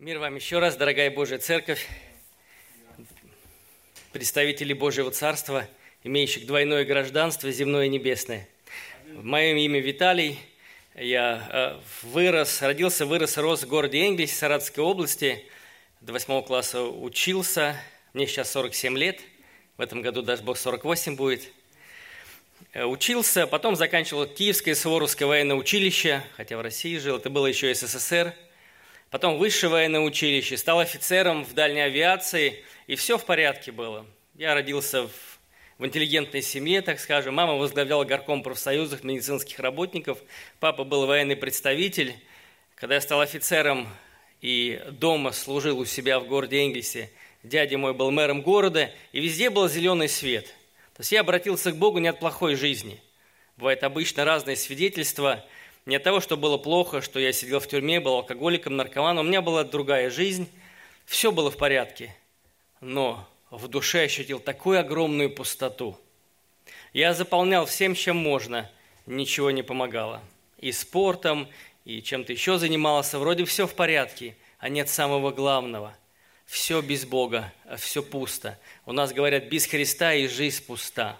Мир вам еще раз, дорогая Божья Церковь, представители Божьего Царства, имеющих двойное гражданство, земное и небесное. В моем имя Виталий, я э, вырос, родился, вырос, рос в городе Энгельсе, Саратовской области, до восьмого класса учился, мне сейчас 47 лет, в этом году даже Бог 48 будет. Э, учился, потом заканчивал Киевское Суворовское военное училище, хотя в России жил, это было еще СССР – потом высшее военное училище, стал офицером в дальней авиации, и все в порядке было. Я родился в, в интеллигентной семье, так скажем. Мама возглавляла горком профсоюзов медицинских работников, папа был военный представитель. Когда я стал офицером и дома служил у себя в городе Энгельсе, дядя мой был мэром города, и везде был зеленый свет. То есть я обратился к Богу не от плохой жизни. Бывает обычно разные свидетельства – не от того, что было плохо, что я сидел в тюрьме, был алкоголиком, наркоманом. У меня была другая жизнь. Все было в порядке. Но в душе ощутил такую огромную пустоту. Я заполнял всем, чем можно. Ничего не помогало. И спортом, и чем-то еще занимался. Вроде все в порядке, а нет самого главного. Все без Бога, все пусто. У нас говорят, без Христа и жизнь пуста.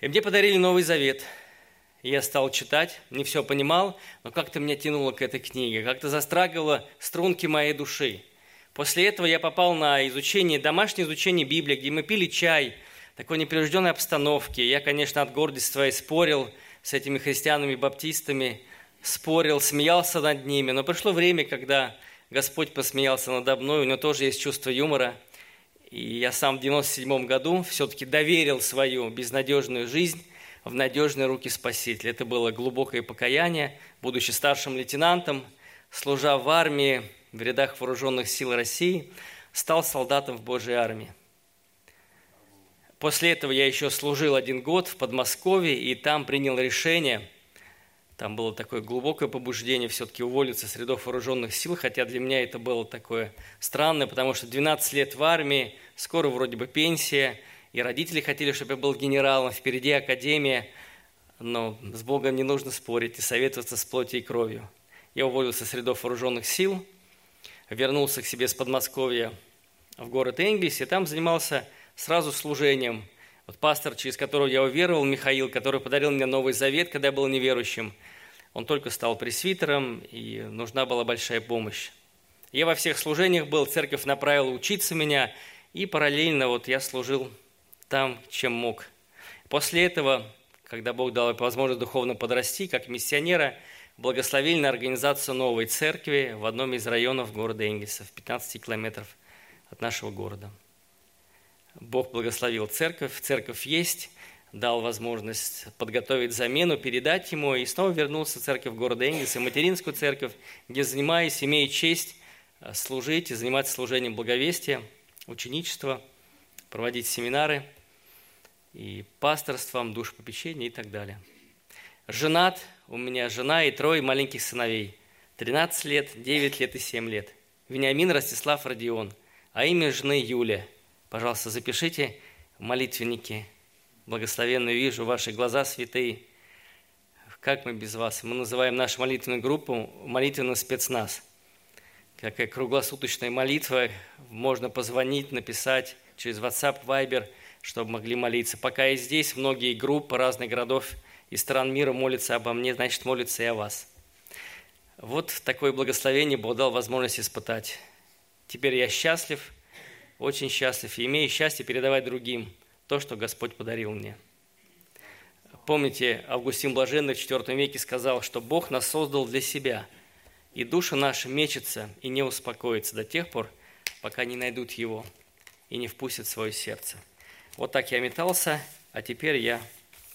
И мне подарили Новый Завет – я стал читать, не все понимал, но как-то меня тянуло к этой книге, как-то застрагивало струнки моей души. После этого я попал на изучение, домашнее изучение Библии, где мы пили чай, такой непринужденной обстановке. Я, конечно, от гордости своей спорил с этими христианами-баптистами, спорил, смеялся над ними. Но пришло время, когда Господь посмеялся надо мной, у него тоже есть чувство юмора. И я сам в 97 году все-таки доверил свою безнадежную жизнь в надежные руки Спасителя. Это было глубокое покаяние. Будучи старшим лейтенантом, служа в армии, в рядах вооруженных сил России, стал солдатом в Божьей армии. После этого я еще служил один год в Подмосковье, и там принял решение, там было такое глубокое побуждение все-таки уволиться с рядов вооруженных сил, хотя для меня это было такое странное, потому что 12 лет в армии, скоро вроде бы пенсия – и родители хотели, чтобы я был генералом, впереди академия, но с Богом не нужно спорить и советоваться с плотью и кровью. Я уволился с рядов вооруженных сил, вернулся к себе с Подмосковья в город Энгельс, и там занимался сразу служением. Вот пастор, через которого я уверовал, Михаил, который подарил мне Новый Завет, когда я был неверующим, он только стал пресвитером, и нужна была большая помощь. Я во всех служениях был, церковь направила учиться меня, и параллельно вот я служил там, чем мог. После этого, когда Бог дал возможность духовно подрасти, как миссионера, благословили на организацию новой церкви в одном из районов города Энгельса, в 15 километров от нашего города. Бог благословил церковь, церковь есть, дал возможность подготовить замену, передать ему, и снова вернулся в церковь города Энгельса, материнскую церковь, где занимаюсь, имею честь э, служить и заниматься служением благовестия, ученичества, проводить семинары – и пасторством, душпопечением и так далее. Женат, у меня жена и трое маленьких сыновей. 13 лет, 9 лет и 7 лет. Вениамин Ростислав Родион, а имя жены Юля. Пожалуйста, запишите в молитвеннике. Благословенно вижу ваши глаза святые. Как мы без вас? Мы называем нашу молитвенную группу молитвенный спецназ. Какая круглосуточная молитва. Можно позвонить, написать через WhatsApp, Viber – чтобы могли молиться. Пока я здесь, многие группы разных городов и стран мира молятся обо мне, значит, молятся и о вас. Вот такое благословение Бог дал возможность испытать. Теперь я счастлив, очень счастлив, и имею счастье передавать другим то, что Господь подарил мне. Помните, Августин Блаженный в IV веке сказал, что Бог нас создал для себя, и душа наша мечется и не успокоится до тех пор, пока не найдут Его и не впустят в свое сердце. Вот так я метался, а теперь я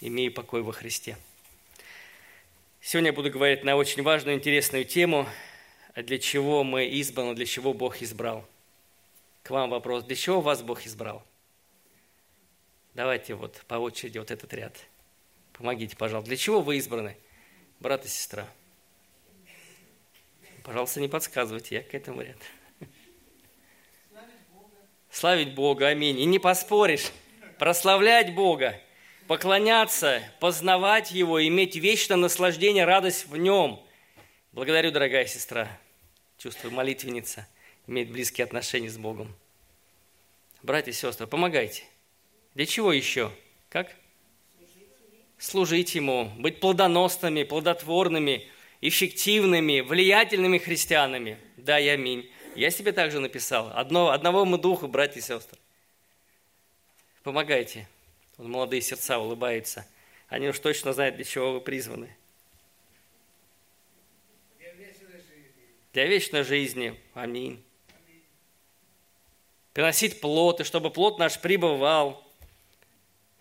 имею покой во Христе. Сегодня я буду говорить на очень важную, интересную тему, для чего мы избраны, для чего Бог избрал. К вам вопрос, для чего вас Бог избрал? Давайте вот по очереди вот этот ряд. Помогите, пожалуйста. Для чего вы избраны, брат и сестра? Пожалуйста, не подсказывайте, я к этому ряду. Славить Бога, аминь. И не поспоришь прославлять Бога, поклоняться, познавать Его, иметь вечное наслаждение, радость в Нем. Благодарю, дорогая сестра. чувствую, молитвенница, имеет близкие отношения с Богом. Братья и сестры, помогайте. Для чего еще? Как? Служить Ему, быть плодоносными, плодотворными, эффективными, влиятельными христианами. Да, я аминь. Я себе также написал. Одно, одного мы духу, братья и сестры. Помогайте. Вот молодые сердца улыбаются. Они уж точно знают, для чего вы призваны. Для вечной жизни. Аминь. Приносить плод, и чтобы плод наш пребывал.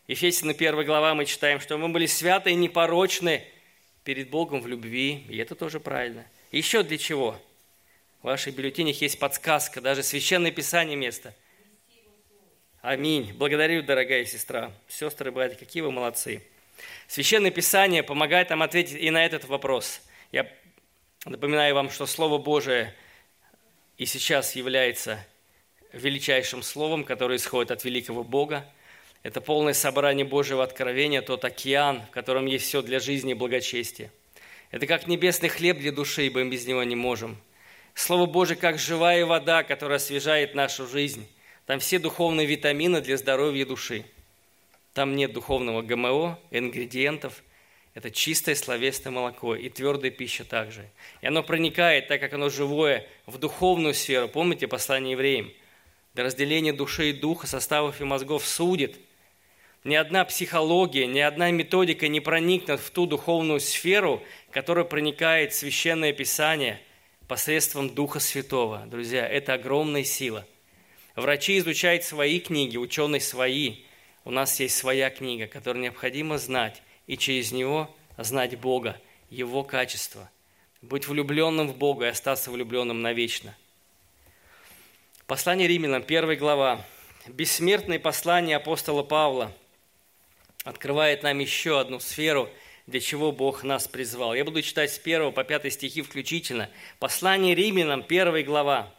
Ефесина 1 глава мы читаем, что мы были святы и непорочны перед Богом в любви. И это тоже правильно. Еще для чего? В ваших бюллетенях есть подсказка, даже священное писание место – Аминь. Благодарю, дорогая сестра. Сестры, братья, какие вы молодцы. Священное Писание помогает нам ответить и на этот вопрос. Я напоминаю вам, что Слово Божие и сейчас является величайшим Словом, которое исходит от великого Бога. Это полное собрание Божьего откровения, тот океан, в котором есть все для жизни и благочестия. Это как небесный хлеб для души, ибо мы без него не можем. Слово Божие как живая вода, которая освежает нашу жизнь. Там все духовные витамины для здоровья души. Там нет духовного ГМО, ингредиентов. Это чистое словесное молоко и твердая пища также. И оно проникает, так как оно живое, в духовную сферу. Помните послание евреям? До разделения души и духа, составов и мозгов судит. Ни одна психология, ни одна методика не проникнет в ту духовную сферу, которая проникает в Священное Писание посредством Духа Святого. Друзья, это огромная сила – Врачи изучают свои книги, ученые свои. У нас есть своя книга, которую необходимо знать, и через него знать Бога, Его качество. Быть влюбленным в Бога и остаться влюбленным навечно. Послание римлянам, первая глава. Бессмертное послание апостола Павла открывает нам еще одну сферу, для чего Бог нас призвал. Я буду читать с 1 по 5 стихи включительно. Послание римлянам, первая глава.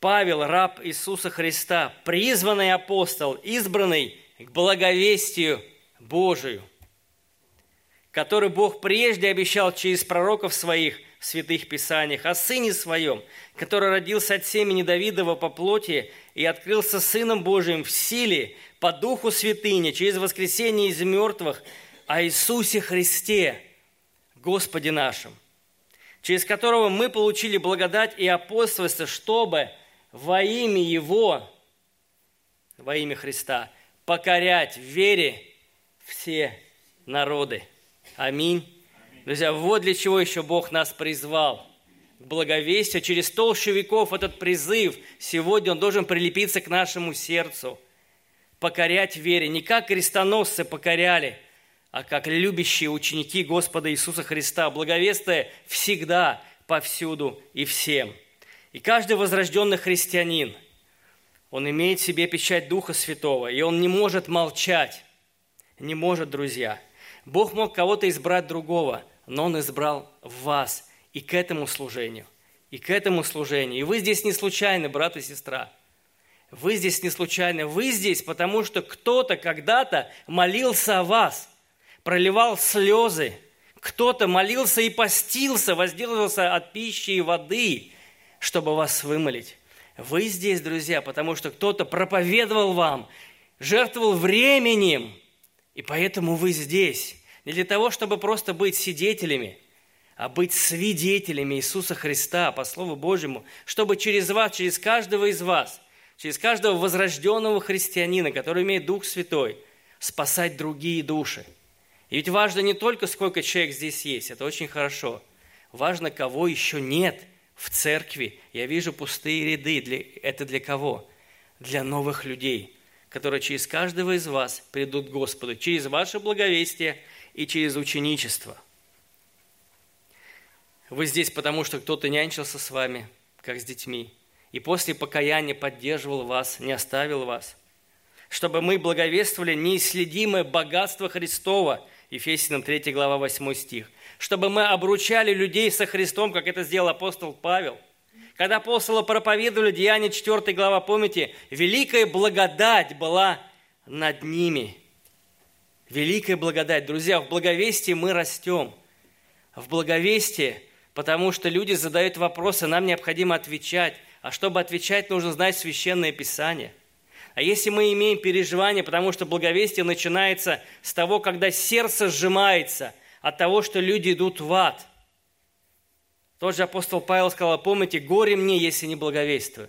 Павел, раб Иисуса Христа, призванный апостол, избранный к благовестию Божию, который Бог прежде обещал через пророков своих в святых писаниях, о Сыне Своем, который родился от семени Давидова по плоти и открылся Сыном Божиим в силе, по Духу Святыни, через воскресение из мертвых, о Иисусе Христе, Господе нашим, через которого мы получили благодать и апостольство, чтобы – во имя Его, во имя Христа, покорять в вере все народы. Аминь. Друзья, вот для чего еще Бог нас призвал. К благовестию через толщу веков этот призыв сегодня он должен прилепиться к нашему сердцу. Покорять вере. Не как крестоносцы покоряли, а как любящие ученики Господа Иисуса Христа, благовествуя всегда, повсюду и всем – и каждый возрожденный христианин, он имеет в себе печать Духа Святого, и он не может молчать. Не может, друзья. Бог мог кого-то избрать другого, но Он избрал вас и к этому служению, и к этому служению. И вы здесь не случайно, брат и сестра. Вы здесь не случайно. Вы здесь, потому что кто-то когда-то молился о вас, проливал слезы. Кто-то молился и постился, возделывался от пищи и воды чтобы вас вымолить. Вы здесь, друзья, потому что кто-то проповедовал вам, жертвовал временем, и поэтому вы здесь. Не для того, чтобы просто быть свидетелями, а быть свидетелями Иисуса Христа по Слову Божьему, чтобы через вас, через каждого из вас, через каждого возрожденного христианина, который имеет Дух Святой, спасать другие души. И ведь важно не только, сколько человек здесь есть, это очень хорошо. Важно, кого еще нет – в церкви я вижу пустые ряды. Для, это для кого? Для новых людей, которые через каждого из вас придут к Господу, через ваше благовестие и через ученичество. Вы здесь потому, что кто-то нянчился с вами, как с детьми, и после покаяния поддерживал вас, не оставил вас. Чтобы мы благовествовали неисследимое богатство Христова, Ефесянам 3 глава 8 стих – чтобы мы обручали людей со Христом, как это сделал апостол Павел. Когда апостолы проповедовали Деяние 4 глава, помните, великая благодать была над ними. Великая благодать. Друзья, в благовестии мы растем. В благовестии Потому что люди задают вопросы, нам необходимо отвечать. А чтобы отвечать, нужно знать священное писание. А если мы имеем переживание, потому что благовестие начинается с того, когда сердце сжимается от того, что люди идут в ад. Тот же апостол Павел сказал, помните, горе мне, если не благовествую.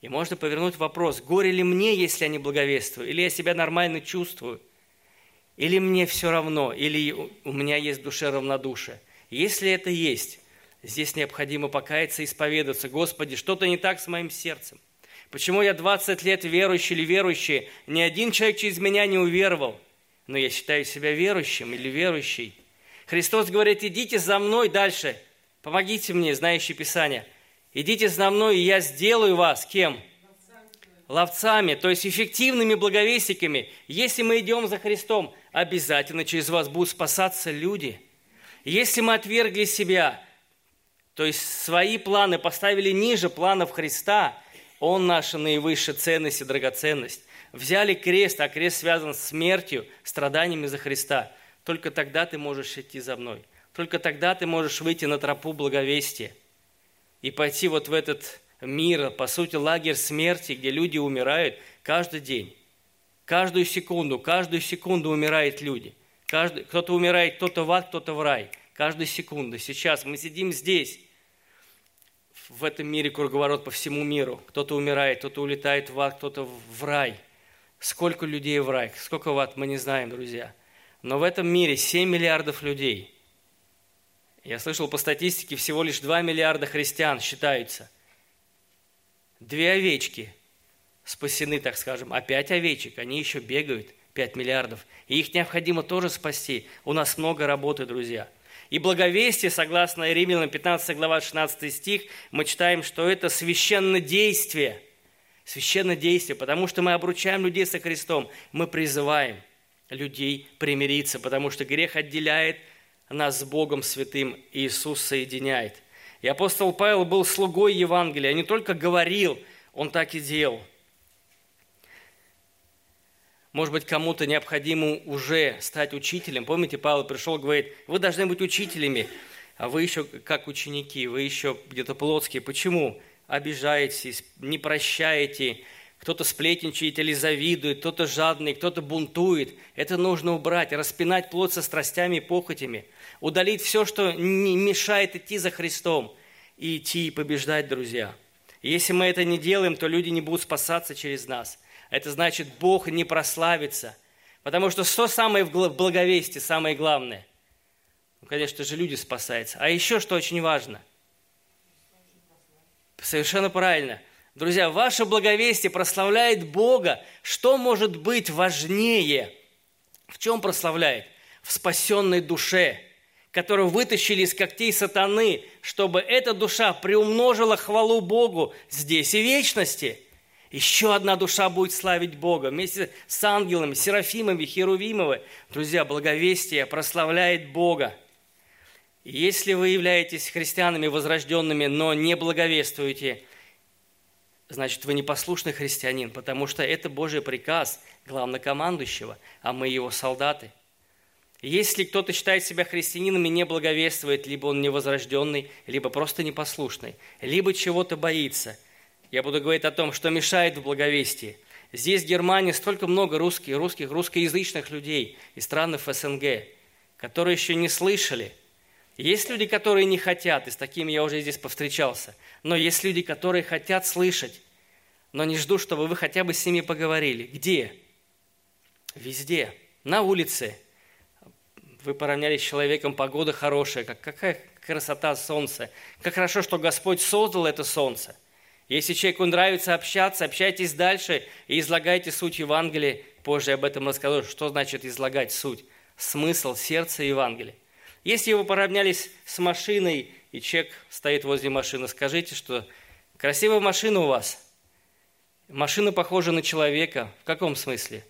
И можно повернуть вопрос, горе ли мне, если я не благовествую, или я себя нормально чувствую, или мне все равно, или у меня есть в душе равнодушие. Если это есть, Здесь необходимо покаяться и исповедаться. Господи, что-то не так с моим сердцем. Почему я 20 лет верующий или верующий? Ни один человек через меня не уверовал. Но я считаю себя верующим или верующей. Христос говорит, идите за мной дальше. Помогите мне, знающие Писание. Идите за мной, и я сделаю вас кем? Ловцами, то есть эффективными благовестниками. Если мы идем за Христом, обязательно через вас будут спасаться люди. Если мы отвергли себя, то есть свои планы поставили ниже планов Христа, Он наша наивысшая ценность и драгоценность. Взяли крест, а крест связан с смертью, страданиями за Христа. Только тогда ты можешь идти за мной. Только тогда ты можешь выйти на тропу благовестия и пойти вот в этот мир, по сути, лагерь смерти, где люди умирают каждый день. Каждую секунду, каждую секунду умирают люди. Каждый, кто-то умирает, кто-то в ад, кто-то в рай – каждую секунду. Сейчас мы сидим здесь, в этом мире круговорот по всему миру. Кто-то умирает, кто-то улетает в ад, кто-то в рай. Сколько людей в рай, сколько в ад, мы не знаем, друзья. Но в этом мире 7 миллиардов людей. Я слышал по статистике, всего лишь 2 миллиарда христиан считаются. Две овечки спасены, так скажем, а пять овечек, они еще бегают, 5 миллиардов. И их необходимо тоже спасти. У нас много работы, друзья – и благовестие, согласно Римлянам 15 глава 16 стих, мы читаем, что это священное действие. Священное действие, потому что мы обручаем людей со Христом. Мы призываем людей примириться, потому что грех отделяет нас с Богом Святым, и Иисус соединяет. И апостол Павел был слугой Евангелия, не только говорил, он так и делал – может быть, кому-то необходимо уже стать учителем. Помните, Павел пришел говорит, вы должны быть учителями, а вы еще как ученики, вы еще где-то плотские. Почему? Обижаетесь, не прощаете, кто-то сплетничает или завидует, кто-то жадный, кто-то бунтует. Это нужно убрать, распинать плоть со страстями и похотями, удалить все, что не мешает идти за Христом и идти и побеждать, друзья. если мы это не делаем, то люди не будут спасаться через нас – это значит, Бог не прославится. Потому что что самое в благовестии, самое главное? Ну, конечно же, люди спасаются. А еще что очень важно? Совершенно правильно. Друзья, ваше благовестие прославляет Бога. Что может быть важнее? В чем прославляет? В спасенной душе, которую вытащили из когтей сатаны, чтобы эта душа приумножила хвалу Богу здесь и вечности – еще одна душа будет славить Бога вместе с ангелами, серафимами, херувимовы. Друзья, благовестие прославляет Бога. если вы являетесь христианами возрожденными, но не благовествуете, значит, вы непослушный христианин, потому что это Божий приказ главнокомандующего, а мы его солдаты. Если кто-то считает себя христианином и не благовествует, либо он невозрожденный, либо просто непослушный, либо чего-то боится – я буду говорить о том, что мешает в благовестии. Здесь в Германии столько много русских, русских, русскоязычных людей из стран ФСНГ, которые еще не слышали. Есть люди, которые не хотят, и с такими я уже здесь повстречался. Но есть люди, которые хотят слышать, но не ждут, чтобы вы хотя бы с ними поговорили. Где? Везде. На улице. Вы поравнялись с человеком, погода хорошая, как, какая красота солнца. Как хорошо, что Господь создал это солнце. Если человеку нравится общаться, общайтесь дальше и излагайте суть Евангелия. Позже об этом расскажу, что значит излагать суть, смысл сердца Евангелия. Если вы поравнялись с машиной, и человек стоит возле машины, скажите, что красивая машина у вас. Машина похожа на человека. В каком смысле?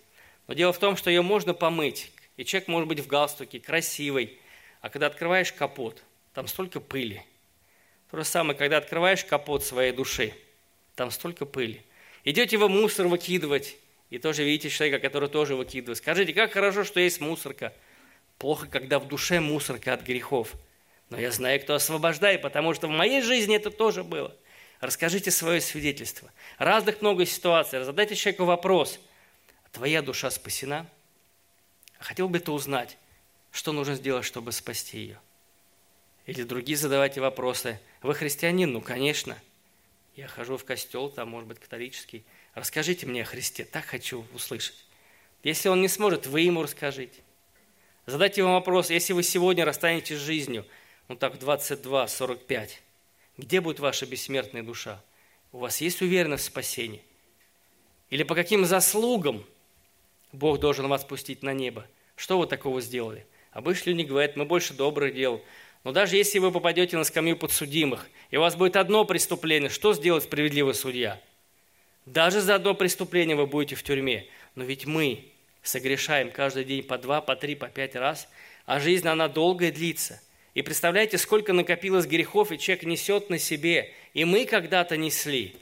Но дело в том, что ее можно помыть. И человек может быть в галстуке, красивый. А когда открываешь капот, там столько пыли. То же самое, когда открываешь капот своей души – там столько пыли. Идете вы мусор выкидывать, и тоже видите человека, который тоже выкидывает. Скажите, как хорошо, что есть мусорка. Плохо, когда в душе мусорка от грехов. Но я знаю, кто освобождает, потому что в моей жизни это тоже было. Расскажите свое свидетельство. Разных много ситуаций. Задайте человеку вопрос. Твоя душа спасена? Хотел бы ты узнать, что нужно сделать, чтобы спасти ее? Или другие задавайте вопросы. Вы христианин? Ну, конечно. Я хожу в костел, там, может быть, католический. Расскажите мне о Христе, так хочу услышать. Если он не сможет, вы ему расскажите. Задайте ему вопрос, если вы сегодня расстанетесь с жизнью, ну так, 22-45, где будет ваша бессмертная душа? У вас есть уверенность в спасении? Или по каким заслугам Бог должен вас пустить на небо? Что вы такого сделали? Обычно люди говорят, мы больше добрых дел. Но даже если вы попадете на скамью подсудимых, и у вас будет одно преступление, что сделает справедливый судья? Даже за одно преступление вы будете в тюрьме. Но ведь мы согрешаем каждый день по два, по три, по пять раз, а жизнь, она долгая длится. И представляете, сколько накопилось грехов, и человек несет на себе. И мы когда-то несли.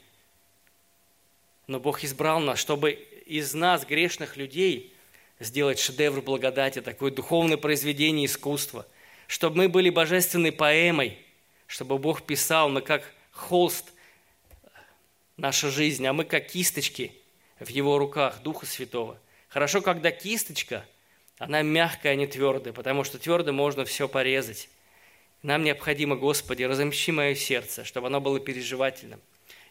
Но Бог избрал нас, чтобы из нас, грешных людей, сделать шедевр благодати, такое духовное произведение искусства, чтобы мы были божественной поэмой, чтобы Бог писал, мы как холст наша жизнь, а мы как кисточки в Его руках Духа Святого. Хорошо, когда кисточка, она мягкая, а не твердая, потому что твердо можно все порезать. Нам необходимо, Господи, разомщи мое сердце, чтобы оно было переживательным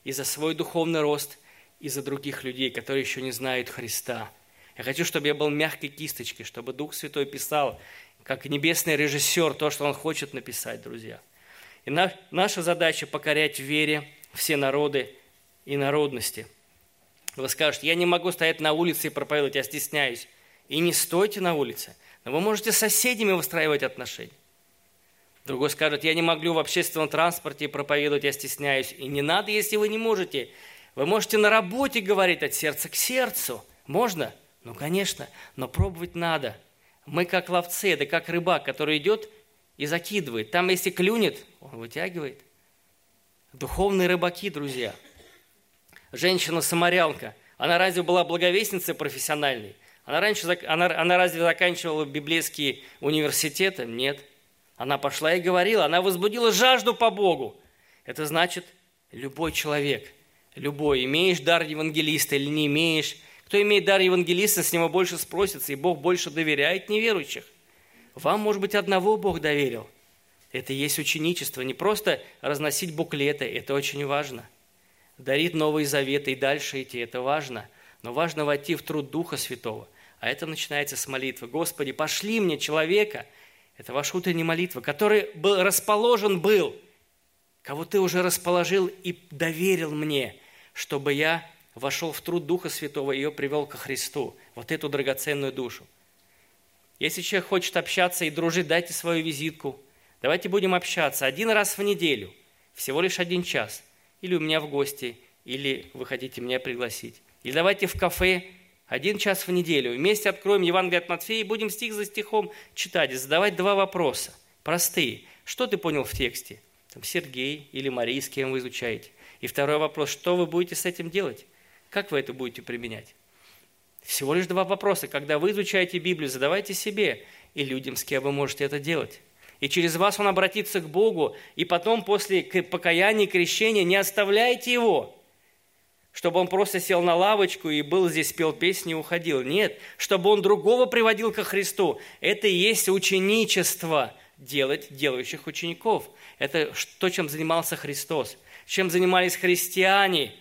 и за свой духовный рост, и за других людей, которые еще не знают Христа. Я хочу, чтобы я был мягкой кисточкой, чтобы Дух Святой писал, как небесный режиссер, то, что Он хочет написать, друзья. И на, наша задача – покорять в вере все народы и народности. Вы скажете, я не могу стоять на улице и проповедовать, я стесняюсь. И не стойте на улице, но вы можете с соседями выстраивать отношения. Другой скажет, я не могу в общественном транспорте проповедовать, я стесняюсь. И не надо, если вы не можете. Вы можете на работе говорить от сердца к сердцу. Можно? Ну, конечно, но пробовать надо. Мы как ловцы, это как рыбак, который идет и закидывает. Там, если клюнет, он вытягивает. Духовные рыбаки, друзья. Женщина-самарянка, она разве была благовестницей профессиональной? Она, раньше, она, она разве заканчивала библейские университеты? Нет. Она пошла и говорила, она возбудила жажду по Богу. Это значит, любой человек, любой, имеешь дар евангелиста или не имеешь, кто имеет дар евангелиста, с него больше спросится, и Бог больше доверяет неверующих. Вам, может быть, одного Бог доверил. Это и есть ученичество, не просто разносить буклеты, это очень важно. Дарить Новые Заветы и дальше идти, это важно. Но важно войти в труд Духа Святого. А это начинается с молитвы. Господи, пошли мне человека – это ваша утренняя молитва, который был расположен был, кого ты уже расположил и доверил мне, чтобы я вошел в труд Духа Святого и ее привел ко Христу, вот эту драгоценную душу. Если человек хочет общаться и дружить, дайте свою визитку. Давайте будем общаться один раз в неделю, всего лишь один час. Или у меня в гости, или вы хотите меня пригласить. Или давайте в кафе один час в неделю. Вместе откроем Евангелие от Матфея и будем стих за стихом читать и задавать два вопроса. Простые. Что ты понял в тексте? Там Сергей или Мария, с кем вы изучаете. И второй вопрос. Что вы будете с этим делать? Как вы это будете применять? Всего лишь два вопроса. Когда вы изучаете Библию, задавайте себе и людям, с кем вы можете это делать. И через вас он обратится к Богу, и потом после покаяния и крещения не оставляйте его – чтобы он просто сел на лавочку и был здесь, пел песни и уходил. Нет, чтобы он другого приводил ко Христу. Это и есть ученичество, делать делающих учеников. Это то, чем занимался Христос. Чем занимались христиане.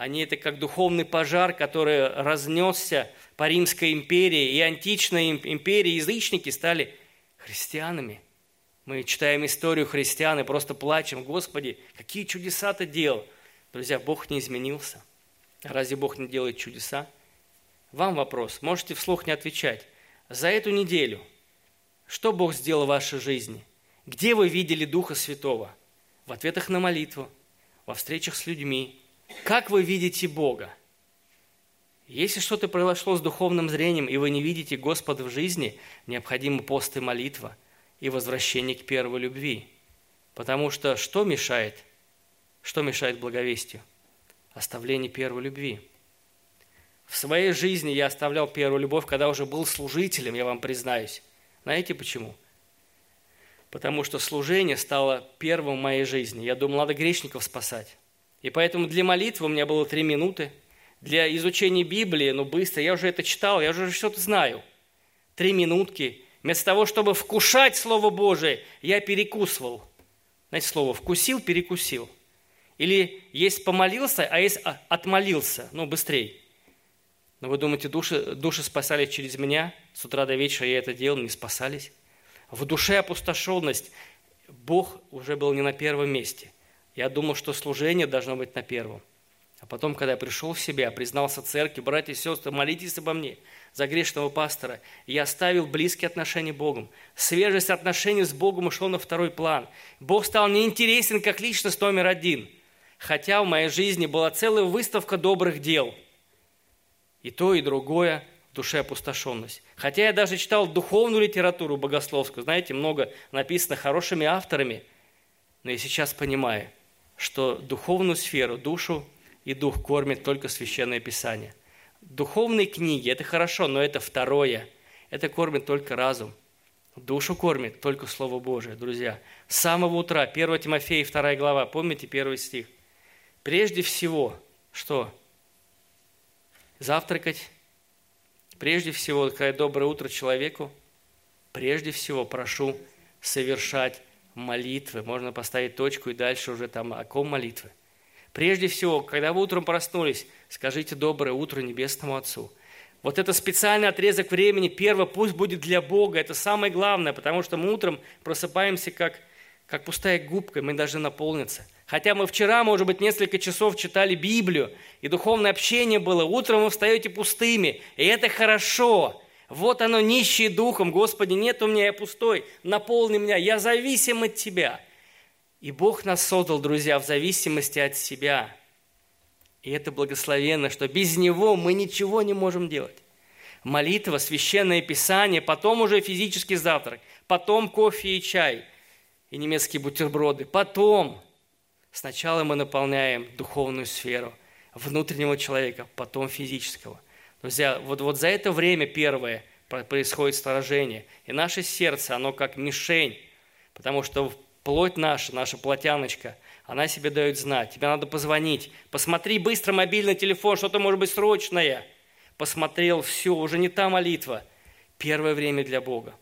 Они это как духовный пожар, который разнесся по Римской империи, и античной империи язычники стали христианами. Мы читаем историю христиан и просто плачем, Господи, какие чудеса ты делал – Друзья, Бог не изменился. Разве Бог не делает чудеса? Вам вопрос, можете вслух не отвечать. За эту неделю, что Бог сделал в вашей жизни? Где вы видели Духа Святого? В ответах на молитву, во встречах с людьми. Как вы видите Бога? Если что-то произошло с духовным зрением, и вы не видите Господа в жизни, необходима пост и молитва и возвращение к первой любви. Потому что что мешает – что мешает благовестию? Оставление первой любви. В своей жизни я оставлял первую любовь, когда уже был служителем, я вам признаюсь. Знаете почему? Потому что служение стало первым в моей жизни. Я думал, надо грешников спасать. И поэтому для молитвы у меня было три минуты. Для изучения Библии, ну быстро, я уже это читал, я уже что-то знаю. Три минутки. Вместо того, чтобы вкушать Слово Божие, я перекусывал. Знаете слово «вкусил», «перекусил». Или есть помолился, а есть отмолился. Ну, быстрее. Но вы думаете, души, души спасались через меня? С утра до вечера я это делал, не спасались. В душе опустошенность. Бог уже был не на первом месте. Я думал, что служение должно быть на первом. А потом, когда я пришел в себя, признался церкви, братья и сестры, молитесь обо мне за грешного пастора. Я оставил близкие отношения с Богом. Свежесть отношений с Богом ушел на второй план. Бог стал неинтересен как личность номер один. Хотя в моей жизни была целая выставка добрых дел. И то, и другое в душе опустошенность. Хотя я даже читал духовную литературу богословскую, знаете, много написано хорошими авторами, но я сейчас понимаю, что духовную сферу, душу и дух кормит только Священное Писание. Духовные книги – это хорошо, но это второе. Это кормит только разум. Душу кормит только Слово Божие, друзья. С самого утра, 1 Тимофея, 2 глава, помните первый стих? Прежде всего, что? Завтракать, Прежде всего, сказать доброе утро человеку, прежде всего прошу совершать молитвы. Можно поставить точку и дальше уже там о ком молитвы. Прежде всего, когда вы утром проснулись, скажите доброе утро Небесному Отцу. Вот это специальный отрезок времени, первое, пусть будет для Бога, это самое главное, потому что мы утром просыпаемся как, как пустая губка, мы должны наполниться – Хотя мы вчера, может быть, несколько часов читали Библию, и духовное общение было, утром вы встаете пустыми, и это хорошо. Вот оно, нищие духом, Господи, нет у меня, я пустой, наполни меня, я зависим от Тебя. И Бог нас создал, друзья, в зависимости от себя. И это благословенно, что без Него мы ничего не можем делать. Молитва, священное писание, потом уже физический завтрак, потом кофе и чай, и немецкие бутерброды, потом – Сначала мы наполняем духовную сферу внутреннего человека, потом физического. Друзья, вот, вот за это время первое происходит сторожение. И наше сердце, оно как мишень, потому что плоть наша, наша плотяночка, она себе дает знать. Тебе надо позвонить. Посмотри быстро мобильный телефон, что-то может быть срочное. Посмотрел, все, уже не та молитва. Первое время для Бога.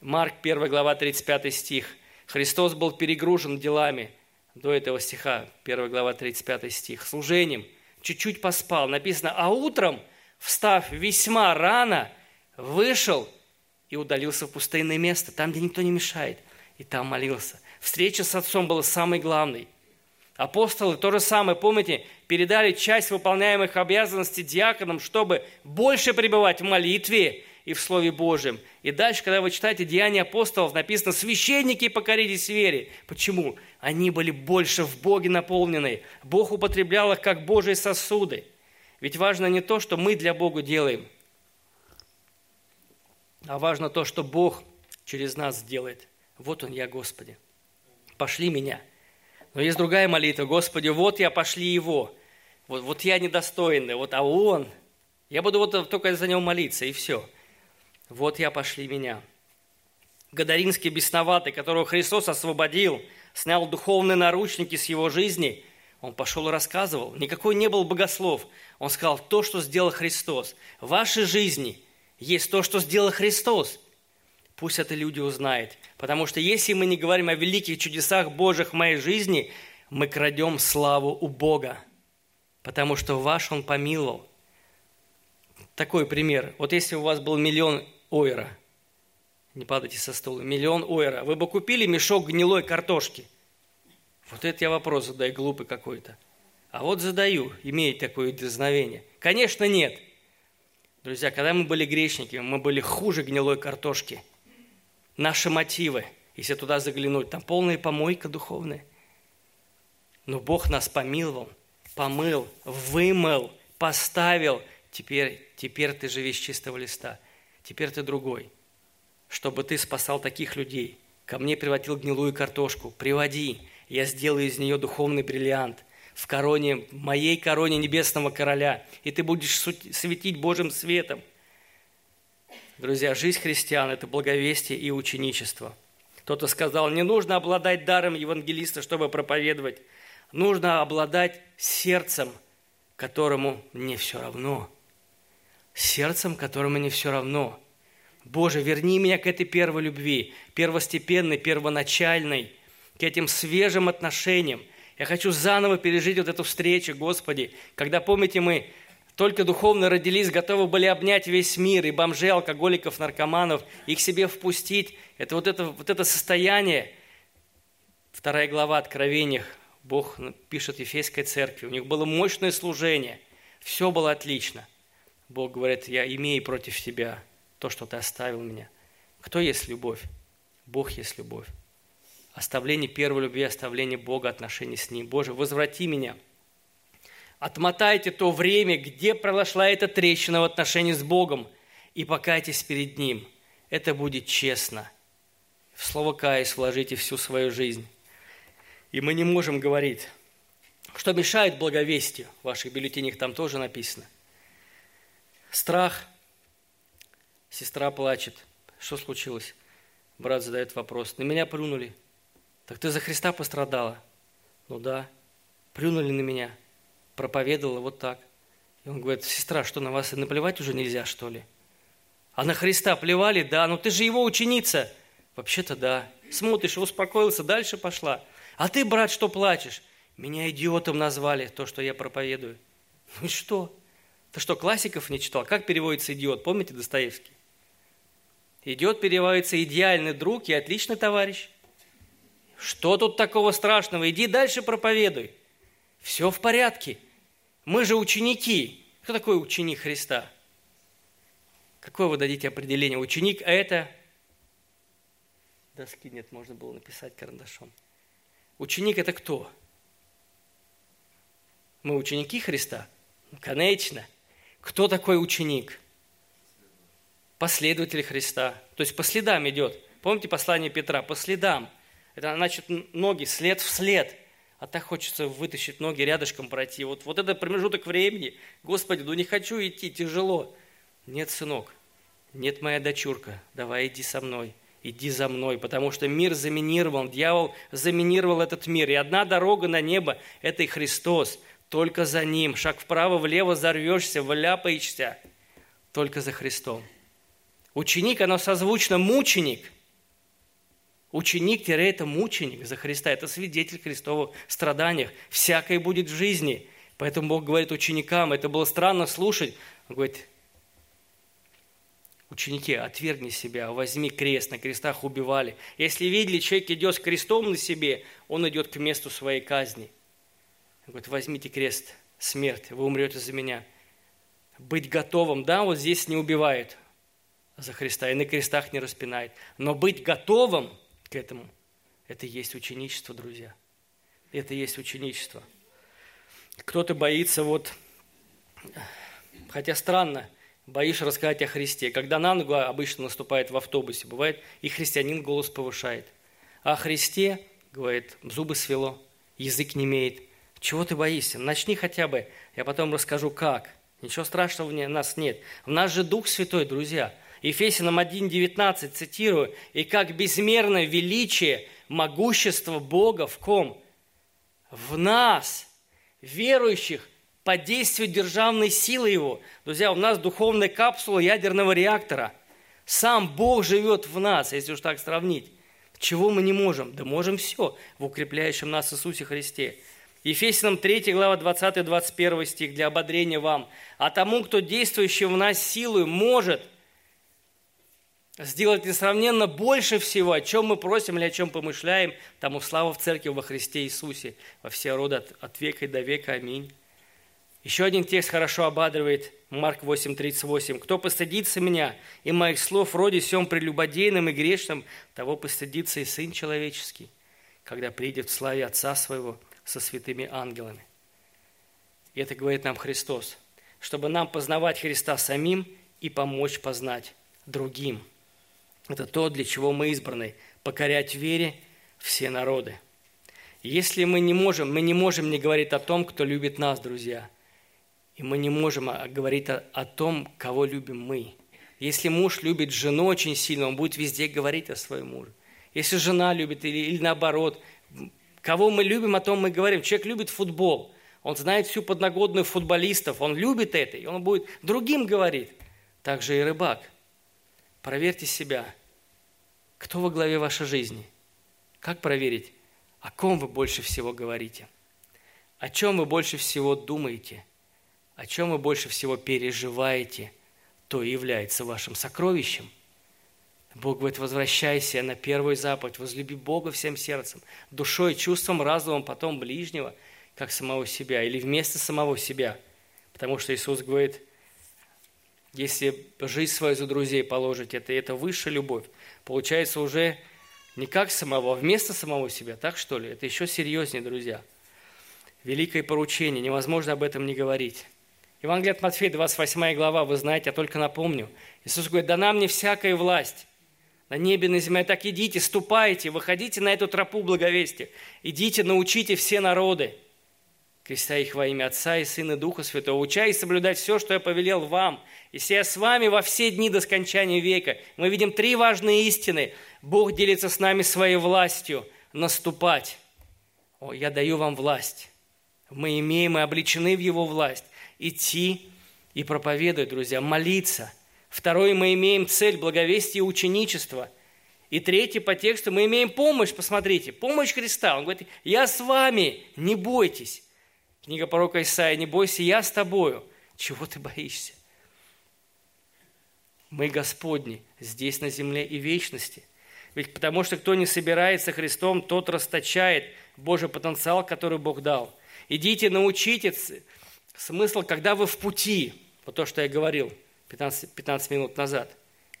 Марк 1 глава 35 стих. Христос был перегружен делами – до этого стиха, 1 глава, 35 стих, служением, чуть-чуть поспал. Написано, а утром, встав весьма рано, вышел и удалился в пустынное место, там, где никто не мешает, и там молился. Встреча с отцом была самой главной. Апостолы то же самое, помните, передали часть выполняемых обязанностей диаконам, чтобы больше пребывать в молитве и в Слове Божьем. И дальше, когда вы читаете Деяния апостолов, написано, священники покорились вере. Почему? Они были больше в Боге наполнены. Бог употреблял их как Божьи сосуды. Ведь важно не то, что мы для Бога делаем, а важно то, что Бог через нас делает. Вот Он, я, Господи. Пошли меня. Но есть другая молитва. Господи, вот я, пошли Его. Вот, вот я недостойный, вот, а Он. Я буду вот только за Него молиться, и все. Вот я, пошли меня. Гадаринский бесноватый, которого Христос освободил, снял духовные наручники с его жизни, он пошел и рассказывал. Никакой не был богослов. Он сказал, то, что сделал Христос. В вашей жизни есть то, что сделал Христос. Пусть это люди узнают. Потому что если мы не говорим о великих чудесах Божьих в моей жизни, мы крадем славу у Бога. Потому что ваш Он помиловал. Такой пример. Вот если у вас был миллион ойра. Не падайте со стула. Миллион ойра. Вы бы купили мешок гнилой картошки? Вот это я вопрос задаю, глупый какой-то. А вот задаю, имеет такое дерзновение. Конечно, нет. Друзья, когда мы были грешниками, мы были хуже гнилой картошки. Наши мотивы, если туда заглянуть, там полная помойка духовная. Но Бог нас помиловал, помыл, вымыл, поставил. Теперь, теперь ты живешь чистого листа теперь ты другой. Чтобы ты спасал таких людей. Ко мне приводил гнилую картошку. Приводи, я сделаю из нее духовный бриллиант в короне, моей короне небесного короля, и ты будешь светить Божьим светом. Друзья, жизнь христиан – это благовестие и ученичество. Кто-то сказал, не нужно обладать даром евангелиста, чтобы проповедовать. Нужно обладать сердцем, которому не все равно. Сердцем, которому не все равно. Боже, верни меня к этой первой любви, первостепенной, первоначальной, к этим свежим отношениям. Я хочу заново пережить вот эту встречу, Господи, когда, помните, мы только духовно родились, готовы были обнять весь мир, и бомжей, алкоголиков, наркоманов, их себе впустить. Это вот это, вот это состояние. Вторая глава Откровениях. Бог пишет Ефейской церкви. У них было мощное служение. Все было отлично. Бог говорит, я имею против тебя то, что ты оставил меня. Кто есть любовь? Бог есть любовь. Оставление первой любви, оставление Бога, отношений с Ним. Боже, возврати меня. Отмотайте то время, где прошла эта трещина в отношении с Богом, и покайтесь перед Ним. Это будет честно. В слово «каясь» вложите всю свою жизнь. И мы не можем говорить, что мешает благовестию. В ваших бюллетенях там тоже написано. Страх – Сестра плачет. Что случилось? Брат задает вопрос. На меня плюнули. Так ты за Христа пострадала? Ну да. Плюнули на меня. Проповедовала вот так. И он говорит, сестра, что на вас и наплевать уже нельзя, что ли? А на Христа плевали? Да, ну ты же его ученица. Вообще-то да. Смотришь, успокоился, дальше пошла. А ты, брат, что плачешь? Меня идиотом назвали, то, что я проповедую. Ну и что? Ты что, классиков не читал? Как переводится идиот? Помните Достоевский? Идет, переводится идеальный друг и отличный товарищ. Что тут такого страшного? Иди дальше проповедуй. Все в порядке. Мы же ученики. Кто такой ученик Христа? Какое вы дадите определение? Ученик – это... Доски нет, можно было написать карандашом. Ученик – это кто? Мы ученики Христа? Конечно. Кто такой ученик? последователь Христа. То есть по следам идет. Помните послание Петра? По следам. Это значит ноги, след в след. А так хочется вытащить ноги рядышком пройти. Вот, вот этот промежуток времени, Господи, ну не хочу идти, тяжело. Нет, сынок, нет, моя дочурка, давай иди со мной, иди за мной, потому что мир заминировал, дьявол заминировал этот мир. И одна дорога на небо – это и Христос. Только за Ним. Шаг вправо-влево зарвешься, вляпаешься. Только за Христом. Ученик, оно созвучно мученик. Ученик тире это мученик за Христа, это свидетель Христовых страданиях. Всякое будет в жизни. Поэтому Бог говорит ученикам, это было странно слушать. Он говорит, ученики, отвергни себя, возьми крест, на крестах убивали. Если видели, человек идет с крестом на себе, он идет к месту своей казни. Он говорит, возьмите крест, смерть, вы умрете за меня. Быть готовым, да, вот здесь не убивают, за Христа и на крестах не распинает. Но быть готовым к этому, это и есть ученичество, друзья. Это и есть ученичество. Кто-то боится вот, хотя странно, боишься рассказать о Христе. Когда на ногу обычно наступает в автобусе, бывает, и христианин голос повышает. О Христе, говорит, зубы свело, язык не имеет. Чего ты боишься? Начни хотя бы, я потом расскажу, как. Ничего страшного в нас нет. В нас же Дух Святой, друзья. Ефесянам 1.19, цитирую, «И как безмерное величие, могущество Бога в ком? В нас, верующих, по действию державной силы Его». Друзья, у нас духовная капсула ядерного реактора. Сам Бог живет в нас, если уж так сравнить. Чего мы не можем? Да можем все в укрепляющем нас Иисусе Христе. Ефесянам 3 глава 20-21 стих для ободрения вам. «А тому, кто действующий в нас силой, может сделать несравненно больше всего, о чем мы просим или о чем помышляем, тому слава в церкви во Христе Иисусе, во все роды от, от века и до века. Аминь. Еще один текст хорошо ободривает Марк 8:38. «Кто постыдится меня и моих слов в роде сем прелюбодейным и грешным, того постыдится и Сын Человеческий, когда придет в славе Отца Своего со святыми ангелами». И это говорит нам Христос, чтобы нам познавать Христа самим и помочь познать другим – это то, для чего мы избраны – покорять вере все народы. Если мы не можем, мы не можем не говорить о том, кто любит нас, друзья. И мы не можем а, говорить о, о том, кого любим мы. Если муж любит жену очень сильно, он будет везде говорить о своем муже. Если жена любит или, или наоборот. Кого мы любим, о том мы говорим. Человек любит футбол. Он знает всю подногодную футболистов. Он любит это. И он будет другим говорить. Так же и рыбак. Проверьте себя. Кто во главе вашей жизни? Как проверить, о ком вы больше всего говорите? О чем вы больше всего думаете? О чем вы больше всего переживаете? То и является вашим сокровищем – Бог говорит, возвращайся на первую заповедь, возлюби Бога всем сердцем, душой, чувством, разумом, потом ближнего, как самого себя, или вместо самого себя. Потому что Иисус говорит, если жизнь свою за друзей положить, это, это высшая любовь. Получается уже не как самого, а вместо самого себя. Так что ли? Это еще серьезнее, друзья. Великое поручение, невозможно об этом не говорить. Евангелие от Матфея, 28 глава, вы знаете, я только напомню. Иисус говорит, дана мне всякая власть на небе, на земле. Так идите, ступайте, выходите на эту тропу благовестия. Идите, научите все народы, крестя их во имя Отца и Сына и Духа Святого, уча и соблюдать все, что я повелел вам. И я с вами во все дни до скончания века. Мы видим три важные истины. Бог делится с нами своей властью наступать. О, я даю вам власть. Мы имеем и обличены в Его власть. Идти и проповедовать, друзья, молиться – Второе, мы имеем цель благовестия и ученичества. И третье, по тексту, мы имеем помощь, посмотрите, помощь Христа. Он говорит, я с вами, не бойтесь. Книга пророка Исаия, не бойся, я с тобою. Чего ты боишься? Мы Господни здесь на земле и вечности. Ведь потому что кто не собирается Христом, тот расточает Божий потенциал, который Бог дал. Идите, научитесь. Смысл, когда вы в пути, вот то, что я говорил – 15, 15 минут назад.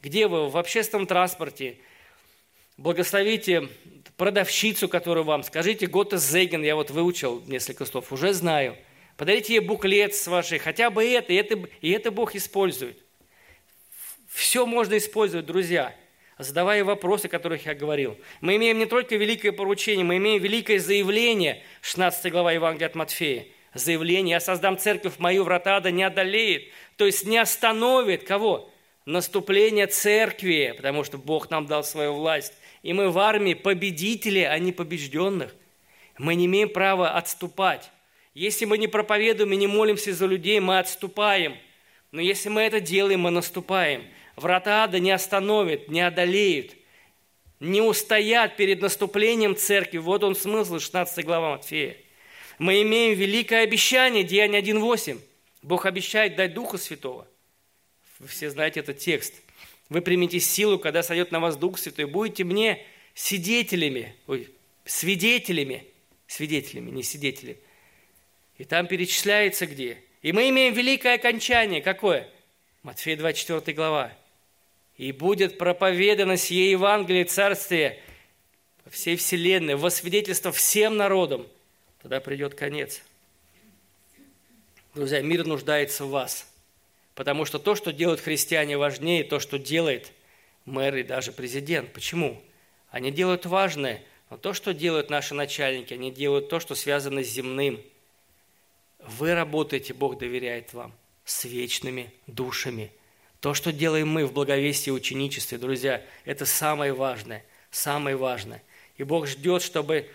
Где вы в общественном транспорте? Благословите продавщицу, которую вам. Скажите Гота Зеген, я вот выучил несколько слов, уже знаю. Подарите ей буклет с вашей, хотя бы это, и это, и это Бог использует. Все можно использовать, друзья, задавая вопросы, о которых я говорил. Мы имеем не только великое поручение, мы имеем великое заявление, 16 глава Евангелия от Матфея. Заявление «Я создам церковь мою, врата да не одолеет» то есть не остановит кого? Наступление церкви, потому что Бог нам дал свою власть. И мы в армии победители, а не побежденных. Мы не имеем права отступать. Если мы не проповедуем и не молимся за людей, мы отступаем. Но если мы это делаем, мы наступаем. Врата ада не остановят, не одолеют, не устоят перед наступлением церкви. Вот он смысл 16 глава Матфея. Мы имеем великое обещание, Деяние 1.8. Бог обещает дать Духа Святого. Вы все знаете этот текст. Вы примете силу, когда сойдет на вас Дух Святой, будете мне свидетелями, ой, свидетелями, свидетелями, не свидетелями. И там перечисляется где. И мы имеем великое окончание. Какое? Матфея 24 глава. «И будет проповедано сие Евангелие Царствия по всей вселенной, во свидетельство всем народам». Тогда придет конец – Друзья, мир нуждается в вас. Потому что то, что делают христиане, важнее то, что делает мэр и даже президент. Почему? Они делают важное, но то, что делают наши начальники, они делают то, что связано с земным. Вы работаете, Бог доверяет вам, с вечными душами. То, что делаем мы в благовестии и ученичестве, друзья, это самое важное, самое важное. И Бог ждет, чтобы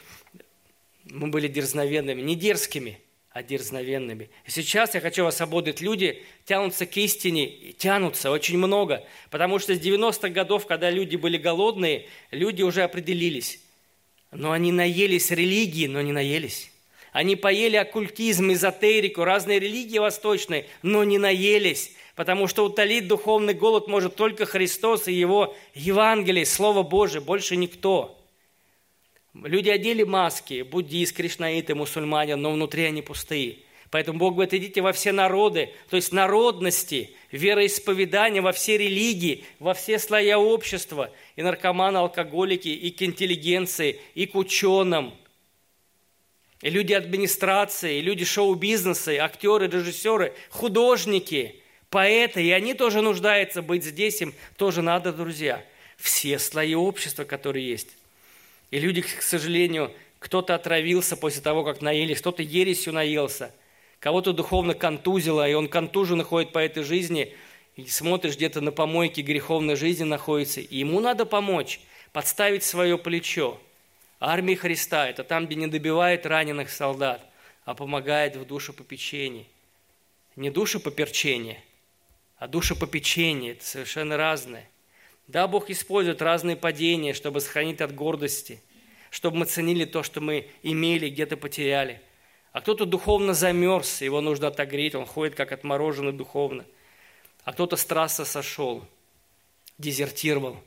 мы были дерзновенными, не дерзкими – а дерзновенными. И сейчас я хочу вас ободрить. Люди тянутся к истине, тянутся очень много, потому что с 90-х годов, когда люди были голодные, люди уже определились. Но они наелись религии, но не наелись. Они поели оккультизм, эзотерику, разные религии восточные, но не наелись, потому что утолить духовный голод может только Христос и Его Евангелие, Слово Божие, больше никто – Люди одели маски, буддист, кришнаиты, мусульмане, но внутри они пустые. Поэтому Бог говорит, идите во все народы, то есть народности, вероисповедания, во все религии, во все слоя общества, и наркоманы, алкоголики, и к интеллигенции, и к ученым, и люди администрации, и люди шоу-бизнеса, и актеры, режиссеры, художники, поэты, и они тоже нуждаются быть здесь, им тоже надо, друзья. Все слои общества, которые есть. И люди, к сожалению, кто-то отравился после того, как наелись, кто-то ересью наелся, кого-то духовно контузило, и он контуженно ходит по этой жизни, и смотришь где-то на помойке греховной жизни находится, и ему надо помочь. подставить свое плечо. Армия Христа – это там, где не добивает раненых солдат, а помогает в душепопечении. Не душепоперчение, а душепопечение – это совершенно разное. Да, Бог использует разные падения, чтобы сохранить от гордости, чтобы мы ценили то, что мы имели, где-то потеряли. А кто-то духовно замерз, его нужно отогреть, он ходит как отмороженный духовно. А кто-то с трассы сошел, дезертировал,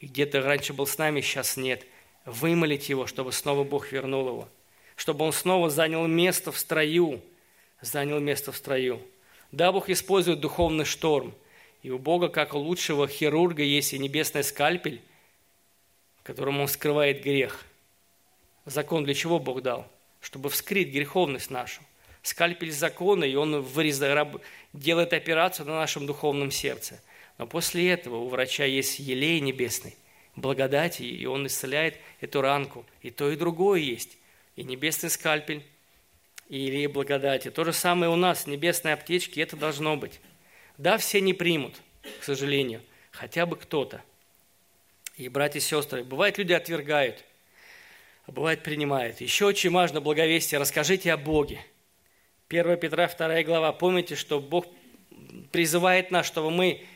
где-то раньше был с нами, сейчас нет – вымолить его, чтобы снова Бог вернул его, чтобы он снова занял место в строю, занял место в строю. Да, Бог использует духовный шторм, и у Бога, как у лучшего хирурга, есть и небесный скальпель, которым он скрывает грех. Закон для чего Бог дал? Чтобы вскрыть греховность нашу. Скальпель закона, и он вырезает, делает операцию на нашем духовном сердце. Но после этого у врача есть елей небесный – благодати, и Он исцеляет эту ранку. И то, и другое есть. И небесный скальпель, и или благодати. То же самое у нас, небесные аптечки, это должно быть. Да, все не примут, к сожалению, хотя бы кто-то. И, братья и сестры, бывает, люди отвергают, а бывает, принимают. Еще очень важно благовестие, расскажите о Боге. 1 Петра 2 глава, помните, что Бог призывает нас, чтобы мы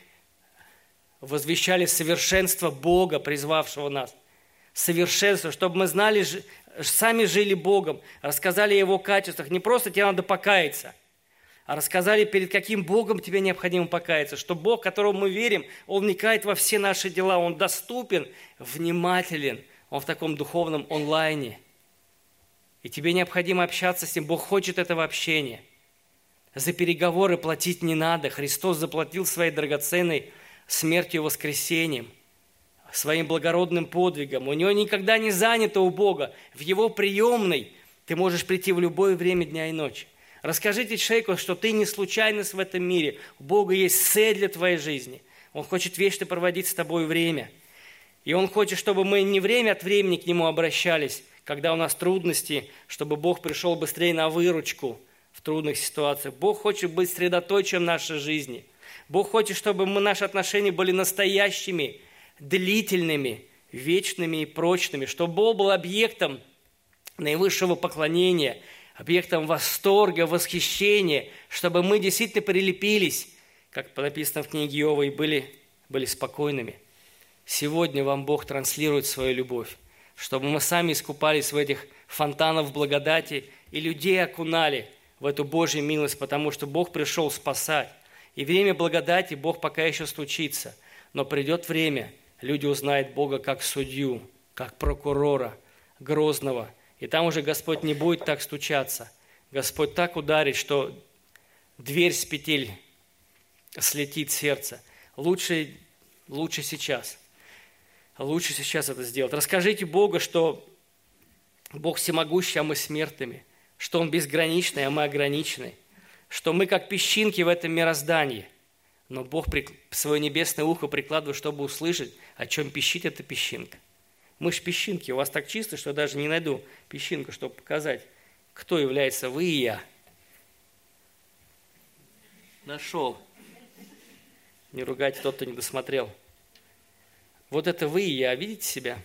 возвещали совершенство Бога, призвавшего нас. Совершенство, чтобы мы знали, сами жили Богом, рассказали о Его качествах. Не просто тебе надо покаяться, а рассказали, перед каким Богом тебе необходимо покаяться. Что Бог, которому мы верим, Он вникает во все наши дела, Он доступен, внимателен, Он в таком духовном онлайне. И тебе необходимо общаться с Ним. Бог хочет этого общения. За переговоры платить не надо. Христос заплатил своей драгоценной смертью и воскресением, своим благородным подвигом. У него никогда не занято у Бога. В его приемной ты можешь прийти в любое время дня и ночи. Расскажите человеку, что ты не случайность в этом мире. У Бога есть цель для твоей жизни. Он хочет вечно проводить с тобой время. И Он хочет, чтобы мы не время от времени к Нему обращались, когда у нас трудности, чтобы Бог пришел быстрее на выручку в трудных ситуациях. Бог хочет быть средоточием нашей жизни – Бог хочет, чтобы мы, наши отношения были настоящими, длительными, вечными и прочными, чтобы Бог был объектом наивысшего поклонения, объектом восторга, восхищения, чтобы мы действительно прилепились, как написано в книге Иова, и были, были спокойными. Сегодня вам Бог транслирует свою любовь, чтобы мы сами искупались в этих фонтанах благодати и людей окунали в эту Божью милость, потому что Бог пришел спасать. И время благодати Бог пока еще стучится. Но придет время, люди узнают Бога как судью, как прокурора, грозного. И там уже Господь не будет так стучаться. Господь так ударит, что дверь с петель слетит сердце. Лучше, лучше сейчас. Лучше сейчас это сделать. Расскажите Богу, что Бог всемогущий, а мы смертными, что Он безграничный, а мы ограничены, что мы как песчинки в этом мироздании. Но Бог свое небесное ухо прикладывает, чтобы услышать, о чем пищит эта песчинка. Мы же песчинки, у вас так чисто, что даже не найду песчинку, чтобы показать, кто является вы и я. Нашел. Не ругайте тот, кто не досмотрел. Вот это вы и я, видите себя?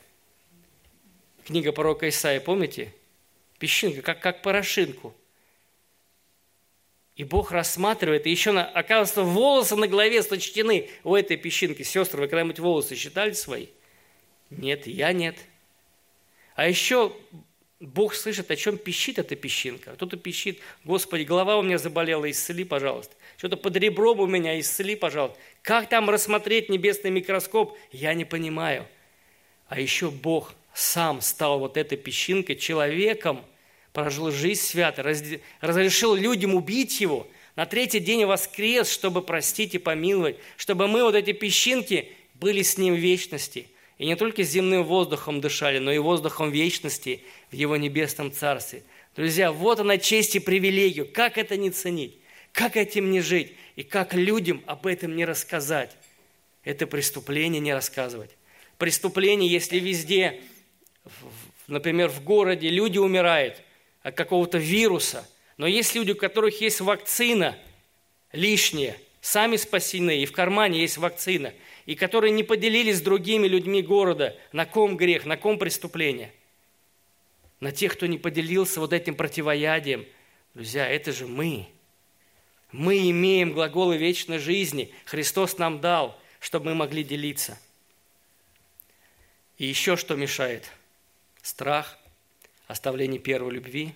Книга пророка Исаия, помните? Песчинка, как, как порошинку – и Бог рассматривает, и еще, оказывается, волосы на голове сочтены у этой песчинки. Сестры, вы когда-нибудь волосы считали свои? Нет, я нет. А еще Бог слышит, о чем пищит эта песчинка. Кто-то пищит, Господи, голова у меня заболела, исцели, пожалуйста. Что-то под ребром у меня, исцели, пожалуйста. Как там рассмотреть небесный микроскоп, я не понимаю. А еще Бог сам стал вот этой песчинкой, человеком – прожил жизнь свято, разрешил людям убить его, на третий день воскрес, чтобы простить и помиловать, чтобы мы, вот эти песчинки, были с ним в вечности. И не только земным воздухом дышали, но и воздухом вечности в его небесном царстве. Друзья, вот она честь и привилегию. Как это не ценить? Как этим не жить? И как людям об этом не рассказать? Это преступление не рассказывать. Преступление, если везде, например, в городе люди умирают – от какого-то вируса. Но есть люди, у которых есть вакцина лишняя, сами спасены, и в кармане есть вакцина. И которые не поделились с другими людьми города, на ком грех, на ком преступление. На тех, кто не поделился вот этим противоядием. Друзья, это же мы. Мы имеем глаголы вечной жизни. Христос нам дал, чтобы мы могли делиться. И еще что мешает? Страх, оставление первой любви.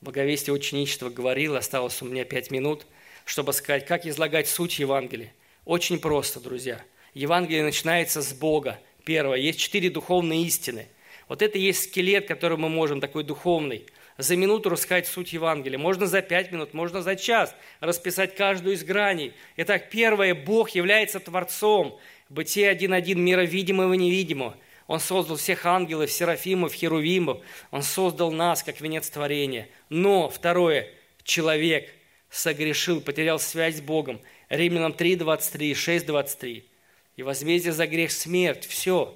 Благовестие ученичества говорил, осталось у меня пять минут, чтобы сказать, как излагать суть Евангелия. Очень просто, друзья. Евангелие начинается с Бога. Первое. Есть четыре духовные истины. Вот это есть скелет, который мы можем, такой духовный – за минуту рассказать суть Евангелия. Можно за пять минут, можно за час расписать каждую из граней. Итак, первое, Бог является Творцом. Бытие 1.1, мира видимого и невидимого. Он создал всех ангелов, серафимов, херувимов. Он создал нас, как венец творения. Но, второе, человек согрешил, потерял связь с Богом. Римлянам 3.23, 6.23. И возмездие за грех – смерть. Все.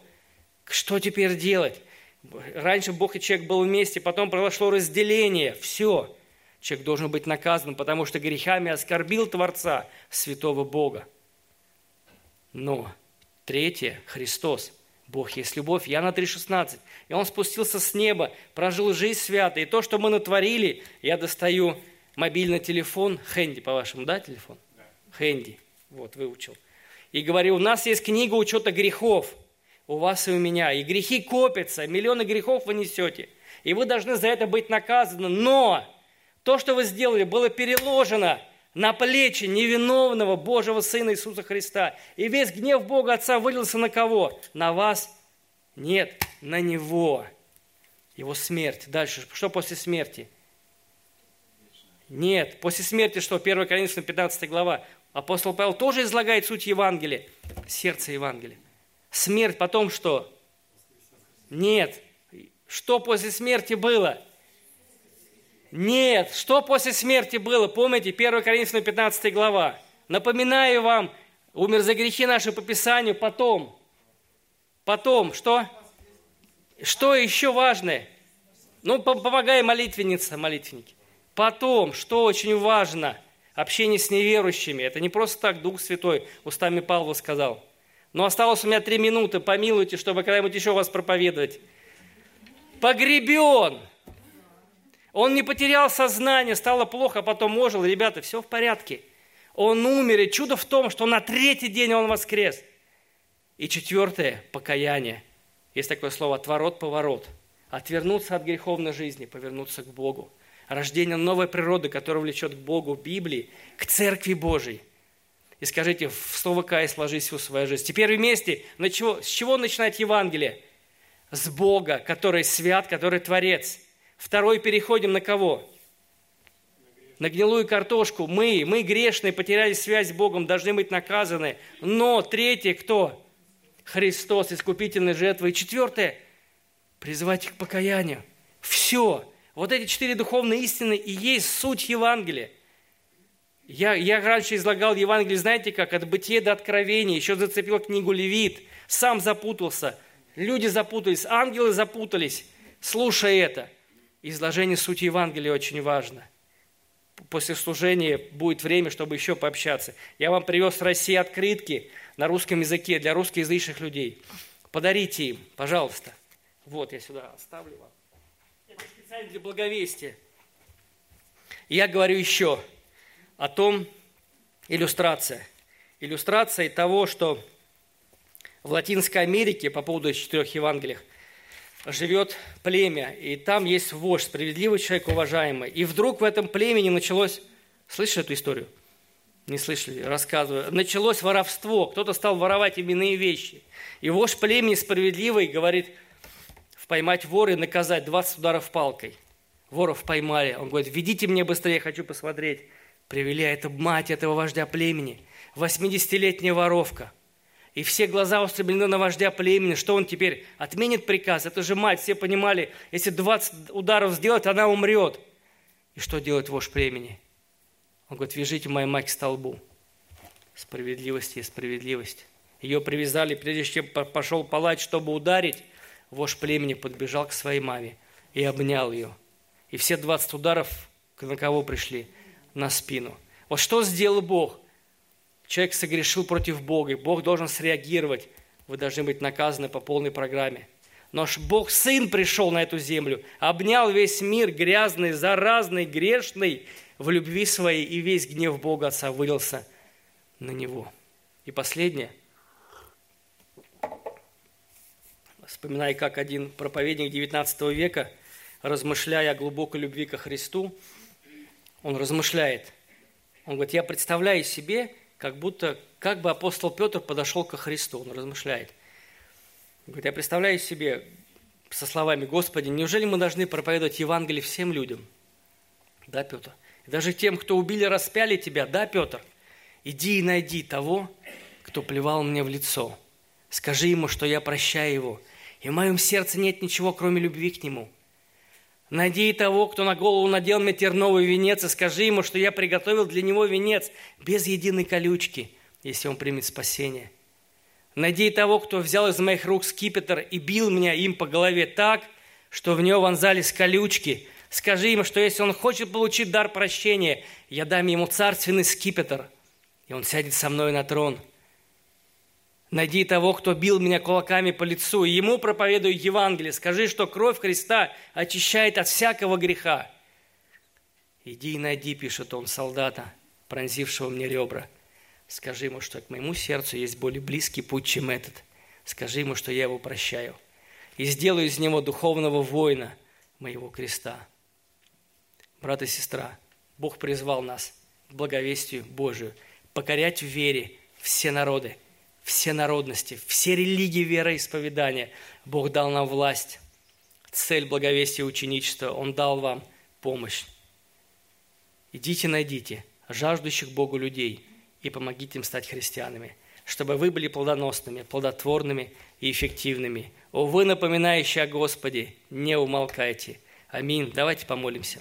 Что теперь делать? Раньше Бог и человек был вместе, потом произошло разделение. Все. Человек должен быть наказан, потому что грехами оскорбил Творца, святого Бога. Но третье, Христос. Бог есть любовь. Иоанна 3,16. И Он спустился с неба, прожил жизнь святой. И то, что мы натворили, я достаю мобильный телефон, Хэнди, по-вашему, да, телефон? Да. Хэнди, вот, выучил. И говорю, у нас есть книга учета грехов – у вас и у меня. И грехи копятся, миллионы грехов вы несете. И вы должны за это быть наказаны. Но то, что вы сделали, было переложено на плечи невиновного Божьего Сына Иисуса Христа. И весь гнев Бога Отца вылился на кого? На вас? Нет, на Него. Его смерть. Дальше, что после смерти? Нет, после смерти что? 1 Коринфянам 15 глава. Апостол Павел тоже излагает суть Евангелия, сердце Евангелия. Смерть потом что? Нет. Что после смерти было? Нет. Что после смерти было? Помните, 1 Коринфянам 15 глава. Напоминаю вам, умер за грехи наши по Писанию, потом. Потом, что? Что еще важное? Ну, помогай молитвенница, молитвенники. Потом, что очень важно, общение с неверующими. Это не просто так Дух Святой устами Павла сказал – но осталось у меня три минуты, помилуйте, чтобы когда-нибудь еще вас проповедовать. Погребен. Он не потерял сознание, стало плохо, а потом ожил. Ребята, все в порядке. Он умер, и чудо в том, что на третий день он воскрес. И четвертое – покаяние. Есть такое слово «отворот-поворот». Отвернуться от греховной жизни, повернуться к Богу. Рождение новой природы, которая влечет к Богу, Библии, к Церкви Божией – и скажите, в слово «кай» сложи всю свою жизнь. Теперь вместе, на чего, с чего начинать Евангелие? С Бога, который свят, который Творец. Второй переходим на кого? На гнилую картошку. Мы, мы грешные, потеряли связь с Богом, должны быть наказаны. Но третье кто? Христос, искупительной жертвой. И четвертое, призывать их к покаянию. Все. Вот эти четыре духовные истины и есть суть Евангелия – я, я раньше излагал Евангелие, знаете как, от бытия до откровения, еще зацепил книгу Левит, сам запутался, люди запутались, ангелы запутались, слушая это. Изложение сути Евангелия очень важно. После служения будет время, чтобы еще пообщаться. Я вам привез в России открытки на русском языке для русскоязычных людей. Подарите им, пожалуйста. Вот, я сюда оставлю вам. Специально для благовестия. я говорю еще – о том, иллюстрация. Иллюстрация того, что в Латинской Америке, по поводу четырех Евангелиях, живет племя, и там есть вождь, справедливый человек, уважаемый. И вдруг в этом племени началось... Слышали эту историю? Не слышали? Рассказываю. Началось воровство. Кто-то стал воровать именные вещи. И вождь племени справедливый говорит, поймать вора и наказать 20 ударов палкой. Воров поймали. Он говорит, ведите мне быстрее, хочу посмотреть привели, а это мать этого вождя племени, 80-летняя воровка. И все глаза устремлены на вождя племени. Что он теперь отменит приказ? Это же мать. Все понимали, если 20 ударов сделать, она умрет. И что делает вождь племени? Он говорит, вяжите мою мать к столбу. Справедливость есть справедливость. Ее привязали, прежде чем пошел палач, чтобы ударить, вождь племени подбежал к своей маме и обнял ее. И все 20 ударов на кого пришли? на спину. Вот что сделал Бог? Человек согрешил против Бога, и Бог должен среагировать. Вы должны быть наказаны по полной программе. Но Бог Сын пришел на эту землю, обнял весь мир грязный, заразный, грешный в любви своей, и весь гнев Бога Отца вылился на Него. И последнее. Вспоминаю, как один проповедник XIX века, размышляя о глубокой любви ко Христу, он размышляет. Он говорит, я представляю себе, как будто, как бы апостол Петр подошел ко Христу. Он размышляет – Говорит, я представляю себе со словами, Господи, неужели мы должны проповедовать Евангелие всем людям? Да, Петр? даже тем, кто убили, распяли тебя, да, Петр? Иди и найди того, кто плевал мне в лицо. Скажи ему, что я прощаю его, и в моем сердце нет ничего, кроме любви к нему. Найди того, кто на голову надел мне терновый венец, и скажи ему, что я приготовил для него венец без единой колючки, если он примет спасение – Найди того, кто взял из моих рук скипетр и бил меня им по голове так, что в него вонзались колючки. Скажи ему, что если он хочет получить дар прощения, я дам ему царственный скипетр, и он сядет со мной на трон. Найди того, кто бил меня кулаками по лицу, и ему проповедуй Евангелие. Скажи, что кровь Христа очищает от всякого греха. Иди и найди, пишет он, солдата, пронзившего мне ребра – Скажи ему, что к моему сердцу есть более близкий путь, чем этот. Скажи ему, что я его прощаю. И сделаю из него духовного воина моего креста. Брат и сестра, Бог призвал нас к благовестию Божию, покорять в вере все народы, все народности, все религии вероисповедания. Бог дал нам власть, цель благовестия ученичества. Он дал вам помощь. Идите найдите жаждущих Богу людей – и помогите им стать христианами, чтобы вы были плодоносными, плодотворными и эффективными. О, вы, напоминающие о Господе, не умолкайте. Аминь. Давайте помолимся.